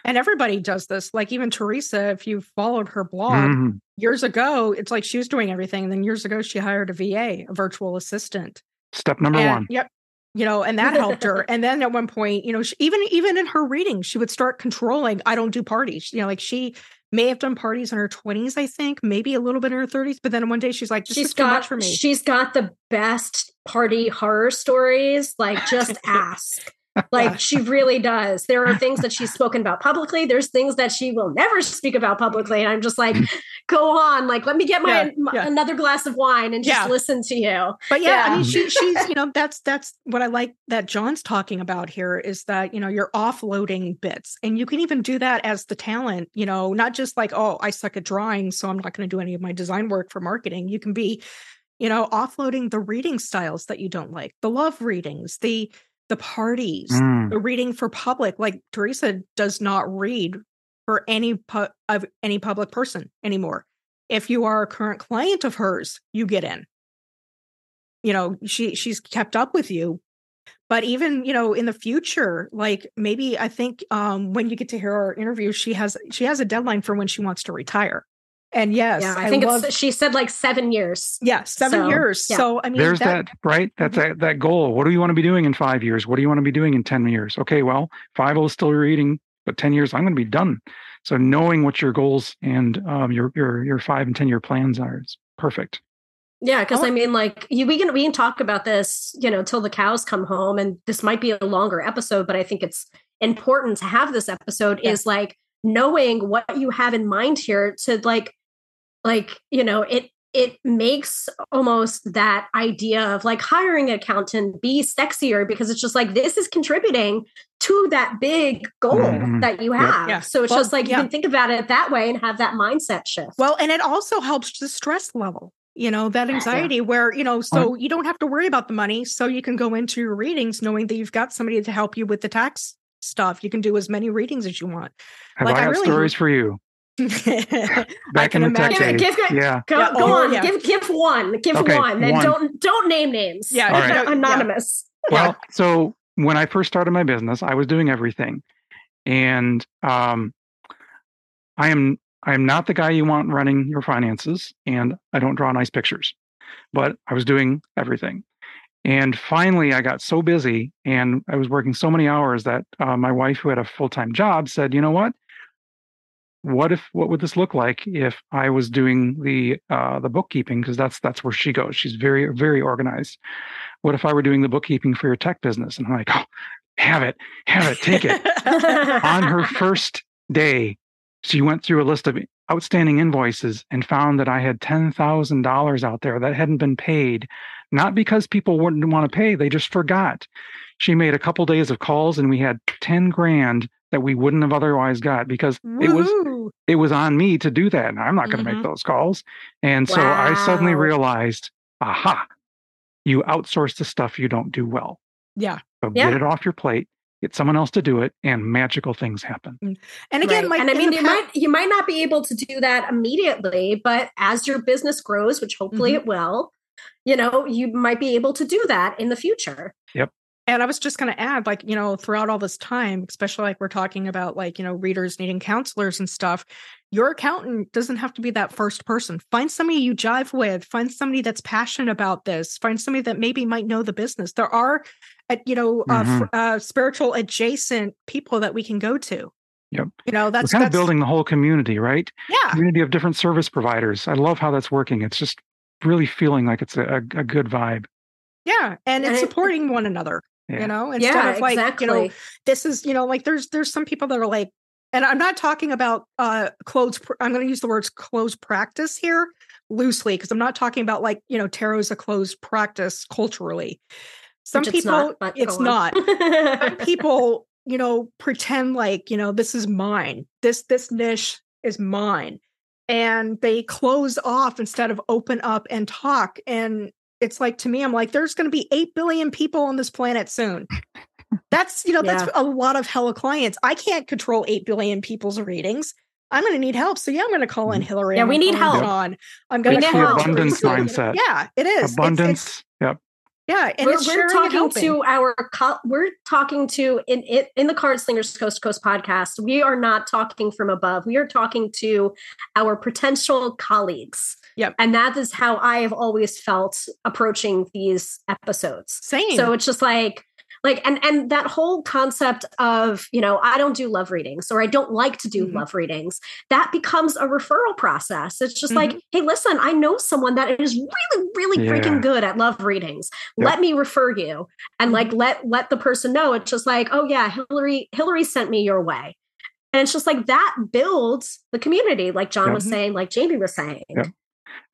And everybody does this. Like even Theresa, if you followed her blog mm-hmm. years ago, it's like she was doing everything. And then years ago, she hired a VA, a virtual assistant. Step number and, one. Yep. You know, and that helped her. And then at one point, you know, she, even even in her reading, she would start controlling. I don't do parties. You know, like she may have done parties in her 20s, I think, maybe a little bit in her 30s. But then one day she's like, this she's is got, too much for me. She's got the best party horror stories. Like, just ask like she really does. There are things that she's spoken about publicly. There's things that she will never speak about publicly. And I'm just like, mm-hmm. go on. Like, let me get my, yeah, yeah. another glass of wine and just yeah. listen to you. But yeah, I mean, she, she's, you know, that's, that's what I like that John's talking about here is that, you know, you're offloading bits and you can even do that as the talent, you know, not just like, oh, I suck at drawing. So I'm not going to do any of my design work for marketing. You can be, you know, offloading the reading styles that you don't like, the love readings, the, the parties, mm. the reading for public. Like Theresa does not read for any pu- of any public person anymore. If you are a current client of hers, you get in. You know, she she's kept up with you. But even, you know, in the future, like maybe I think um when you get to hear our interview, she has she has a deadline for when she wants to retire. And yes, yeah, I, I think love, it's she said like seven years. Yeah, seven so, years. Yeah. So I mean, there's that, that right. That's mm-hmm. that that goal. What do you want to be doing in five years? What do you want to be doing in ten years? Okay, well, five will still reading, but ten years I'm going to be done. So knowing what your goals and um, your your your five and ten year plans are is perfect. Yeah, because I, I mean, like you, we can we can talk about this, you know, till the cows come home, and this might be a longer episode, but I think it's important to have this episode. Yeah. Is like knowing what you have in mind here to like like you know it it makes almost that idea of like hiring an accountant be sexier because it's just like this is contributing to that big goal mm-hmm. that you have. Yeah. So it's well, just like yeah. you can think about it that way and have that mindset shift. Well, and it also helps the stress level, you know, that anxiety yeah. where, you know, so you don't have to worry about the money. So you can go into your readings knowing that you've got somebody to help you with the tax stuff. You can do as many readings as you want. Have like, I, I really, stories for you? Back in the tech days. Give, give, yeah. Go, yeah. go oh, on. Yeah. Give give one. Give okay, one. And one. don't don't name names. Yeah. Right. Anonymous. Well, so when I first started my business, I was doing everything. And um I am I am not the guy you want running your finances, and I don't draw nice pictures. But I was doing everything. And finally, I got so busy and I was working so many hours that uh, my wife, who had a full time job, said, You know what? what if what would this look like if I was doing the uh, the bookkeeping because that's that's where she goes. She's very very organized. What if I were doing the bookkeeping for your tech business? And I'm like, oh, have it, have it, take it. On her first day, she went through a list of outstanding invoices and found that I had ten thousand dollars out there that hadn't been paid, not because people wouldn't want to pay, they just forgot. She made a couple days of calls and we had ten grand that we wouldn't have otherwise got because Woo-hoo. it was it was on me to do that and i'm not going to mm-hmm. make those calls and wow. so i suddenly realized aha you outsource the stuff you don't do well yeah so yeah. get it off your plate get someone else to do it and magical things happen mm. and again right. like and i mean you might you might not be able to do that immediately but as your business grows which hopefully mm-hmm. it will you know you might be able to do that in the future yep and I was just going to add, like, you know, throughout all this time, especially like we're talking about, like, you know, readers needing counselors and stuff, your accountant doesn't have to be that first person. Find somebody you jive with, find somebody that's passionate about this, find somebody that maybe might know the business. There are, uh, you know, uh, mm-hmm. uh, uh, spiritual adjacent people that we can go to. Yep. You know, that's We're kind that's, of building the whole community, right? Yeah. Community of different service providers. I love how that's working. It's just really feeling like it's a, a, a good vibe. Yeah. And it's supporting one another yeah. you know instead yeah, of like exactly. you know this is you know like there's there's some people that are like and i'm not talking about uh clothes i'm going to use the words closed practice here loosely because i'm not talking about like you know tarot is a closed practice culturally some Which people it's not, it's not. some people you know pretend like you know this is mine this this niche is mine and they close off instead of open up and talk and it's like to me, I'm like, there's going to be 8 billion people on this planet soon. That's, you know, yeah. that's a lot of hella clients. I can't control 8 billion people's readings. I'm going to need help. So yeah, I'm going to call in mm-hmm. Hillary. Yeah, we need help. On. I'm going to help. abundance mindset. Yeah, it is. Abundance. It's, it's, yep. Yeah, and we're, we're talking to our co- we're talking to in, in in the Card Slingers Coast to Coast podcast. We are not talking from above. We are talking to our potential colleagues. Yep. And that is how I have always felt approaching these episodes. Same. So it's just like like and and that whole concept of you know i don't do love readings or i don't like to do mm-hmm. love readings that becomes a referral process it's just mm-hmm. like hey listen i know someone that is really really yeah. freaking good at love readings yep. let me refer you and like mm-hmm. let let the person know it's just like oh yeah hillary hillary sent me your way and it's just like that builds the community like john yep. was saying like Jaymi was saying yep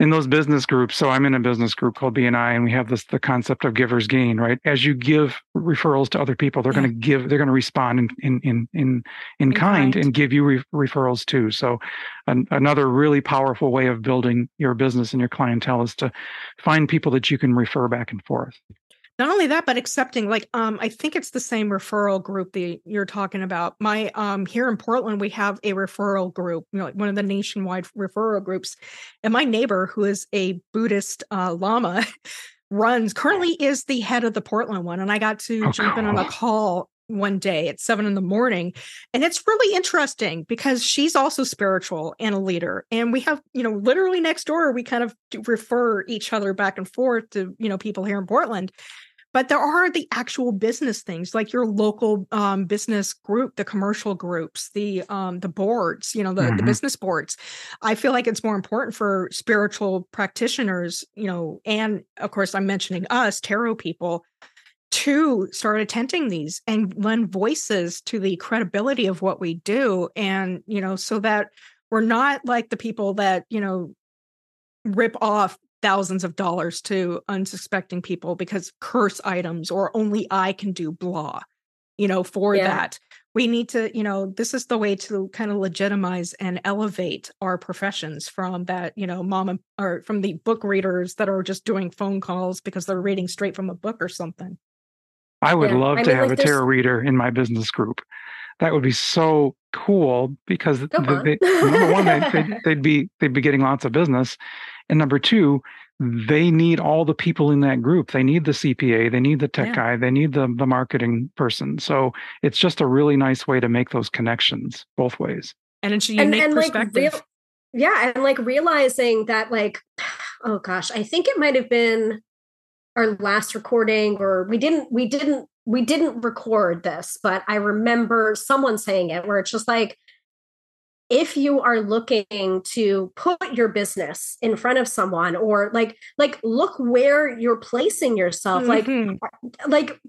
in those business groups. So i'm in a business group called bni and we have this the concept of givers gain right? As you give referrals to other people they're yeah. going to give they're going to respond in in in in, in kind, kind, and give you re- referrals too. So an, another really powerful way of building your business and your clientele is to find people that you can refer back and forth not only that but accepting like um i think it's the same referral group that you're talking about. My um here in portland we have a referral group you know like one of the nationwide referral groups. And my neighbor who is a buddhist uh, lama runs currently is the head of the portland one. And i got to oh, jump in on a call one day at seven in the morning. And it's really interesting because she's also spiritual and a leader. And we have, you know, literally next door, we kind of refer each other back and forth to, you know, people here in Portland. But there are the actual business things like your local um, business group, the commercial groups, the um, the boards, you know, the, mm-hmm. the business boards. I feel like it's more important for spiritual practitioners, you know, and of course, I'm mentioning us, tarot people, to start attending these and lend voices to the credibility of what we do. And you know so that we're not like the people that you know rip off thousands of dollars to unsuspecting people because curse items or only i can do blah you know for yeah. that. We need to you know this is the way to kind of legitimize and elevate our professions from that you know mom and, or from the book readers that are just doing phone calls because they're reading straight from a book or something I would yeah. love I to mean, have like a tarot reader in my business group. That would be so cool because they, they, number one, they, would they'd be they'd be getting lots of business, and number two, they need all the people in that group. They need the CPA, they need the tech yeah. guy, they need the the marketing person. So it's just a really nice way to make those connections both ways. And it's a unique and, and perspective. Like real, yeah, and like realizing that, like, oh gosh, I think it might have been our last recording or we didn't we didn't we didn't record this but i remember someone saying it where it's just like if you are looking to put your business in front of someone or like like look where you're placing yourself mm-hmm. like like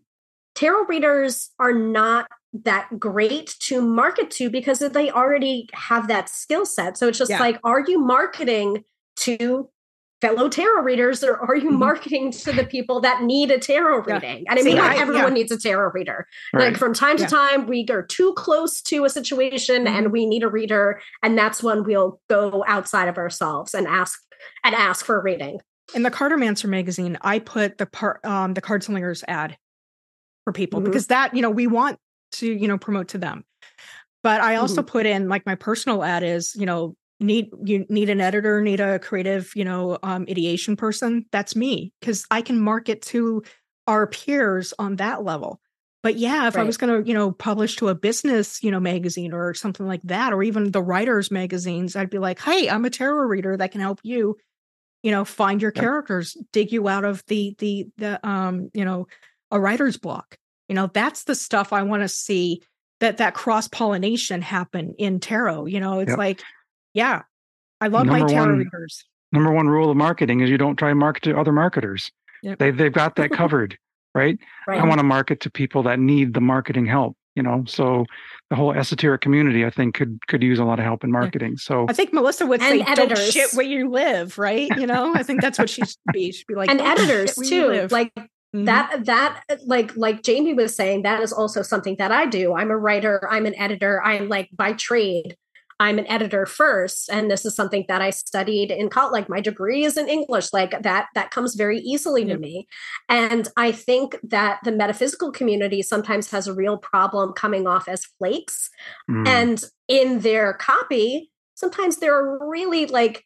tarot readers are not that great to market to because they already have that skill set so it's just yeah. like are you marketing to fellow tarot readers or are you mm-hmm. marketing to the people that need a tarot reading? And I mean, not everyone yeah. needs a tarot reader. Right. Like from time to yeah. time, we are too close to a situation mm-hmm. and we need a reader. And that's when we'll go outside of ourselves and ask and ask for a reading. In the Cartomancer magazine, I put the part um the card slingers ad for people mm-hmm. because that, you know, we want to, you know, promote to them. But I also mm-hmm. put in like my personal ad is, you know, need you need an editor need a creative you know um, ideation person that's me because i can market to our peers on that level but yeah if right. i was going to you know publish to a business you know magazine or something like that or even the writers magazines i'd be like hey i'm a tarot reader that can help you you know find your characters dig you out of the the the um you know a writer's block you know that's the stuff i want to see that that cross pollination happen in tarot you know it's yep. like yeah. I love number my tarot one, readers. Number one rule of marketing is you don't try and market to other marketers. Yep. They they've got that covered, right? right? I want to market to people that need the marketing help, you know. So the whole esoteric community, I think, could could use a lot of help in marketing. So I think Melissa would and say, editors. "Don't shit where you live," right? You know, I think that's what she should be. She'd be like, and editors too, like Mm-hmm. that that like like Jaymi was saying that is also something that i do i'm a writer i'm an editor i'm like by trade I'm an editor first, and this is something that I studied in college. Like my degree is in English, like that that comes very easily to me. And I think that the metaphysical community sometimes has a real problem coming off as flakes, mm. and in their copy, sometimes they're really like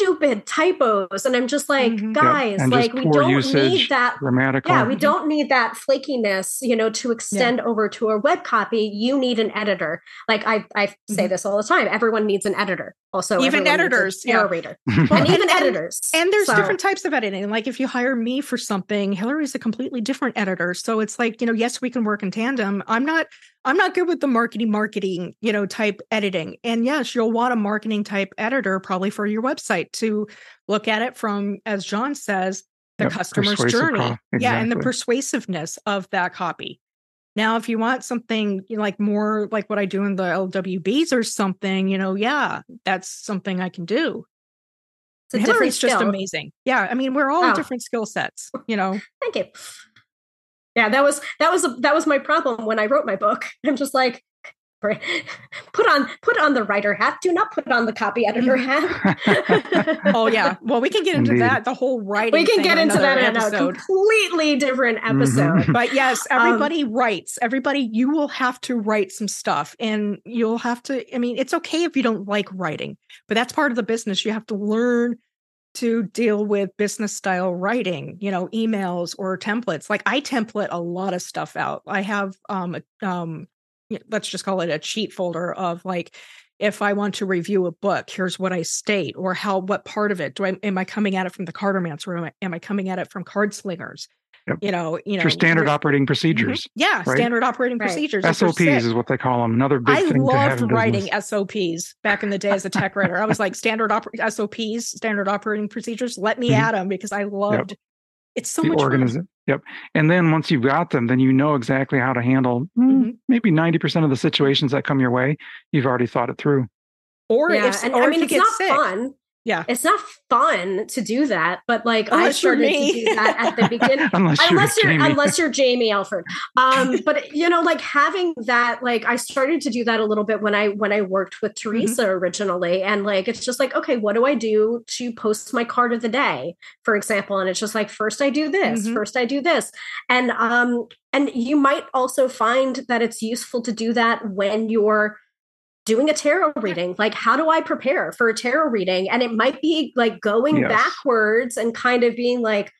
stupid typos and i'm just like mm-hmm. guys yeah. like we don't usage, need that grammatical yeah we don't need that flakiness you know to extend yeah. over to a web copy you need an editor like i i say mm-hmm. this all the time everyone needs an editor also even editors yeah reader and even and, editors and there's so. different types of editing like if you hire me for something hillary's a completely different editor so it's like you know yes we can work in tandem i'm not i'm not good with the marketing marketing you know type editing and yes you'll want a marketing type editor probably for your website to look at it from as john says the yep, customer's journey exactly. yeah and the persuasiveness of that copy now, if you want something you know, like more like what I do in the LWBs or something, you know, yeah, that's something I can do. It's a Hillary's just amazing. Yeah, I mean, we're all oh. different skill sets, you know. Thank you. Yeah, that was that was a, that was my problem when I wrote my book. I'm just like, put on put on the writer hat. Do not put on the copy editor hat. oh yeah. Well, we can get into Indeed. that. The whole writing. We can get into that in a completely different mm-hmm. episode. Mm-hmm. But yes, um, everybody um, writes. Everybody, you will have to write some stuff, and you'll have to. I mean, it's okay if you don't like writing, but that's part of the business. You have to learn to deal with business style writing, you know, emails or templates. Like I template a lot of stuff out. I have um um let's just call it a cheat folder of like if I want to review a book, here's what I state, or how what part of it do I am I coming at it from the Cartomancer, or am I, am I coming at it from card slingers? Yep. You know, you know, your standard operating mm-hmm. procedures. Mm-hmm. Yeah, right? standard operating right. procedures. SOPs is what they call them. Another big I thing. I loved writing SOPs back in the day as a tech writer. I was like standard op- SOPs, standard operating procedures. Let me mm-hmm. at them because I loved. Yep. It's so the much organiz- Yep. And then once you've got them, then you know exactly how to handle hmm, mm-hmm. maybe 90% of the situations that come your way. You've already thought it through. Or yeah, if, and, or I mean, it's not sick. fun yeah it's not fun to do that but like unless i started to do that at the beginning unless, unless you're, you're unless you're Jaymi Elford um but you know like having that like i started to do that a little bit when i when i worked with mm-hmm. Theresa mm-hmm. originally and like it's just like okay what do i do to post my card of the day for example and it's just like first i do this mm-hmm. first i do this and um and you might also find that it's useful to do that when you're doing a tarot reading like how do i prepare for a tarot reading and it might be like going yes. backwards and kind of being like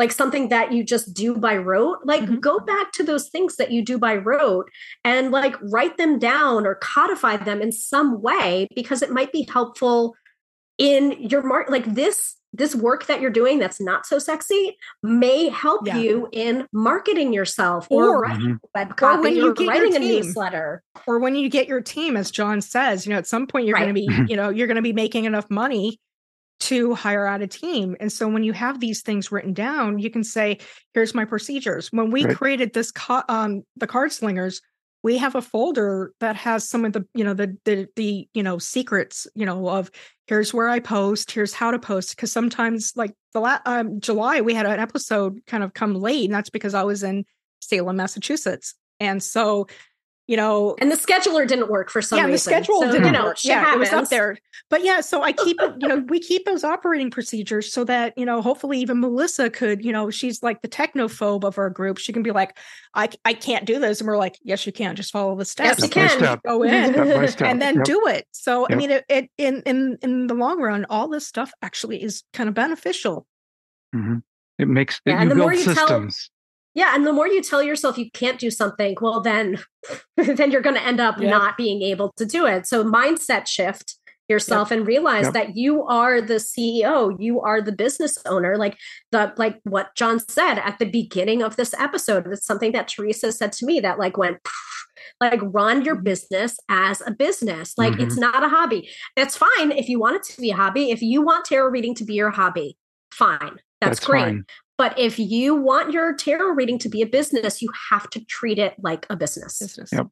like something that you just do by rote like mm-hmm. go back to those things that you do by rote and like write them down or codify them in some way because it might be helpful in your mark like this this work that you're doing that's not so sexy may help yeah. you in marketing yourself or, or writing mm-hmm. web copy or, when you or writing a newsletter. Or when you get your team, as John says, you know, at some point you're right. going to be, you know, you're going to be making enough money to hire out a team. And so when you have these things written down, you can say, here's my procedures. When we right. created this, co- um, the card slingers, we have a folder that has some of the you know the the the you know secrets you know of here's where i post here's how to post because sometimes like the last um, july we had an episode kind of come late and that's because i was in salem massachusetts. And so you know and the scheduler didn't work for some yeah, reason. the schedule so, didn't you know, work. yeah happens. it was up there but yeah so i keep you know we keep those operating procedures so that you know hopefully even melissa could you know she's like the technophobe of our group she can be like i i can't do this and we're like yes you can just follow the steps yes you can step. go in step step. and then yep. do it so yep. i mean it, it, in in in the long run all this stuff actually is kind of beneficial mm-hmm. it makes yeah, and the more you systems. Yeah, and the more you tell yourself you can't do something, well then then you're going to end up yep. not being able to do it. So mindset shift yourself yep. and realize yep. that you are the CEO, you are the business owner. Like the like what John said at the beginning of this episode. It's something that Theresa said to me that like went like run your mm-hmm. business as a business. Like mm-hmm. it's not a hobby. It's fine if you want it to be a hobby. If you want tarot reading to be your hobby, fine. That's, That's great. Fine. But if you want your tarot reading to be a business, you have to treat it like a business. business. Yep.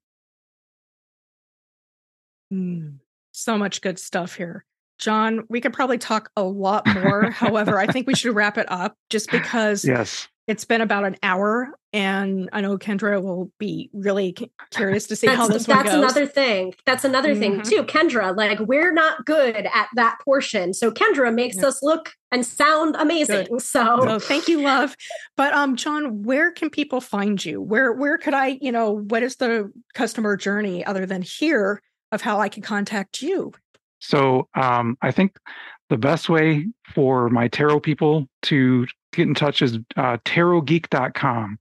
Mm, so much good stuff here. John, we could probably talk a lot more. However, I think we should wrap it up just because yes. It's been about an hour, and I know Kendra will be really curious to see how this one goes. That's another thing. That's another mm-hmm. thing too. Kendra, like we're not good at that portion, so Kendra makes yeah. us look and sound amazing. Good. So. so thank you, love. But um, John, where can people find you? Where where could I, you know, what is the customer journey other than here of how I can contact you? So um, I think the best way for my tarot people to get in touch is uh, tarotgeek.com.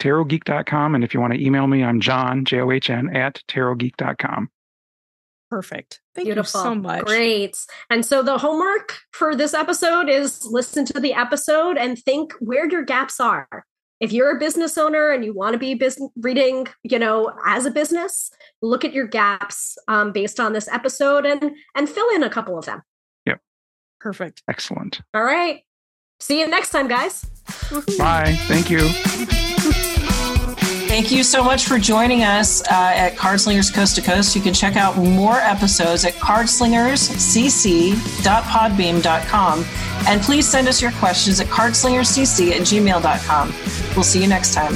Tarotgeek.com. And if you want to email me, I'm John, J O H N, at tarotgeek.com. Perfect. Thank Beautiful. you so much. Great. And so the homework for this episode is listen to the episode and think where your gaps are. If you're a business owner and you want to be business reading, you know, as a business, look at your gaps um, based on this episode and and fill in a couple of them. Yep. Perfect. Excellent. All right. See you next time, guys. Bye. Thank you. Thank you so much for joining us uh, at Cardslingers Coast to Coast. You can check out more episodes at cardslingerscc.podbean.com. And please send us your questions at cardslingerscc at gmail.com. We'll see you next time.